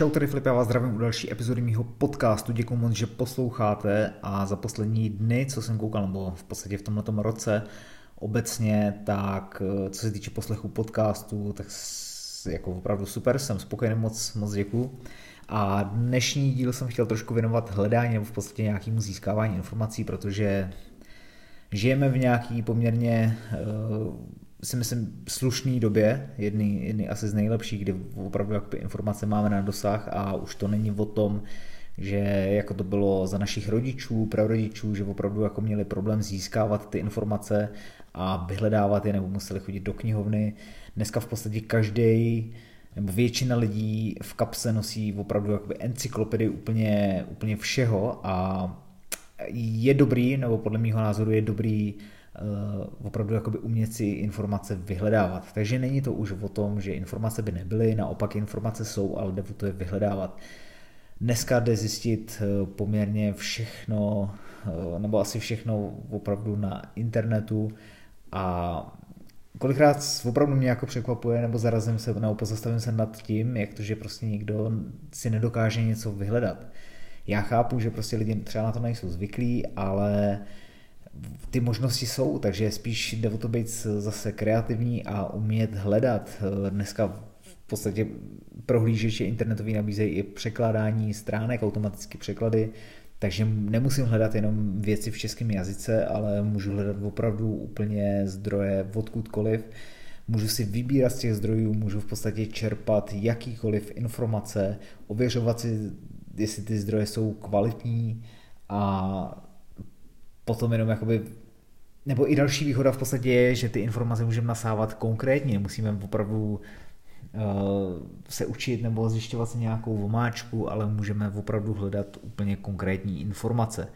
Čau, tady Filip, já vás zdravím u další epizody mého podcastu. Děkuji moc, že posloucháte a za poslední dny, co jsem koukal, nebo v podstatě v tomto roce obecně, tak eh, co se týče poslechu podcastu, tak jako opravdu super, jsem spokojený, moc, moc děkuji. A dnešní díl jsem chtěl trošku věnovat hledání nebo v podstatě nějakému získávání informací, protože žijeme v nějaký poměrně uh, si myslím, slušný době, jedný, jedný asi z nejlepších, kdy opravdu jakoby informace máme na dosah a už to není o tom, že jako to bylo za našich rodičů, prarodičů, že opravdu jako měli problém získávat ty informace a vyhledávat je nebo museli chodit do knihovny. Dneska v podstatě každý nebo většina lidí v kapse nosí opravdu jakoby encyklopedii úplně, úplně všeho a je dobrý, nebo podle mého názoru je dobrý opravdu jakoby umět si informace vyhledávat. Takže není to už o tom, že informace by nebyly, naopak informace jsou, ale jde o to je vyhledávat. Dneska jde zjistit eh, poměrně všechno, eh, nebo asi všechno opravdu na internetu a kolikrát opravdu mě jako překvapuje, nebo zarazím se, nebo pozastavím se nad tím, jak to, že prostě někdo si nedokáže něco vyhledat. Já chápu, že prostě lidi třeba na to nejsou zvyklí, ale ty možnosti jsou, takže spíš jde o to být zase kreativní a umět hledat. Dneska v podstatě prohlížeče internetový nabízejí i překládání stránek, automatické překlady, takže nemusím hledat jenom věci v českém jazyce, ale můžu hledat opravdu úplně zdroje odkudkoliv. Můžu si vybírat z těch zdrojů, můžu v podstatě čerpat jakýkoliv informace, ověřovat si, jestli ty zdroje jsou kvalitní a potom jenom jakoby nebo i další výhoda v podstatě je, že ty informace můžeme nasávat konkrétně, musíme opravdu uh, se učit nebo zjišťovat si nějakou vomáčku, ale můžeme opravdu hledat úplně konkrétní informace.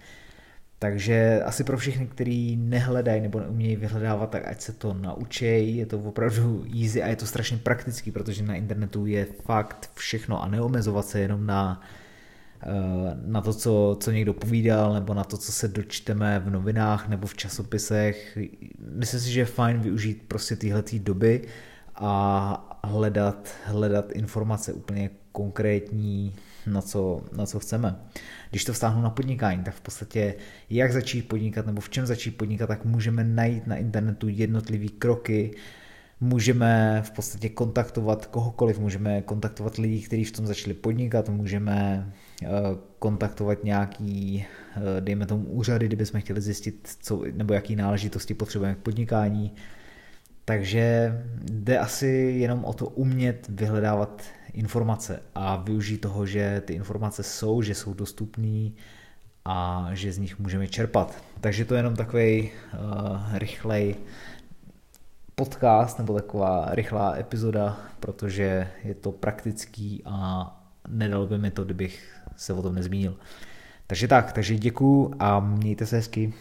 Takže asi pro všechny, kteří nehledají nebo neumějí vyhledávat, tak ať se to naučí, je to opravdu easy a je to strašně praktický, protože na internetu je fakt všechno a neomezovat se jenom na uh, na to, co, co někdo povídal, nebo na to, co se dočteme v novinách nebo v časopisech. Myslím si, že je fajn využít prostě tyhle doby a hledat, hledat informace úplně konkrétní, na co, na co chceme. Když to vztáhnu na podnikání, tak v podstatě jak začít podnikat nebo v čem začít podnikat, tak můžeme najít na internetu jednotlivé kroky, můžeme v podstatě kontaktovat kohokoliv, můžeme kontaktovat lidi, kteří v tom začali podnikat, můžeme eh, kontaktovat nějaký, eh, dejme tomu úřady, kdybychom chtěli zjistit, co, nebo jaký náležitosti potřebujeme k podnikání. Takže jde asi jenom o to umět vyhledávat informace a využít toho, že ty informace jsou, že jsou dostupné a že z nich můžeme čerpat. Takže to je jenom takový uh, rychlej podcast nebo taková rychlá epizoda, protože je to praktický a nedalo by mi to, kdybych se o tom nezmínil. Takže tak, takže děkuju a mějte se hezky.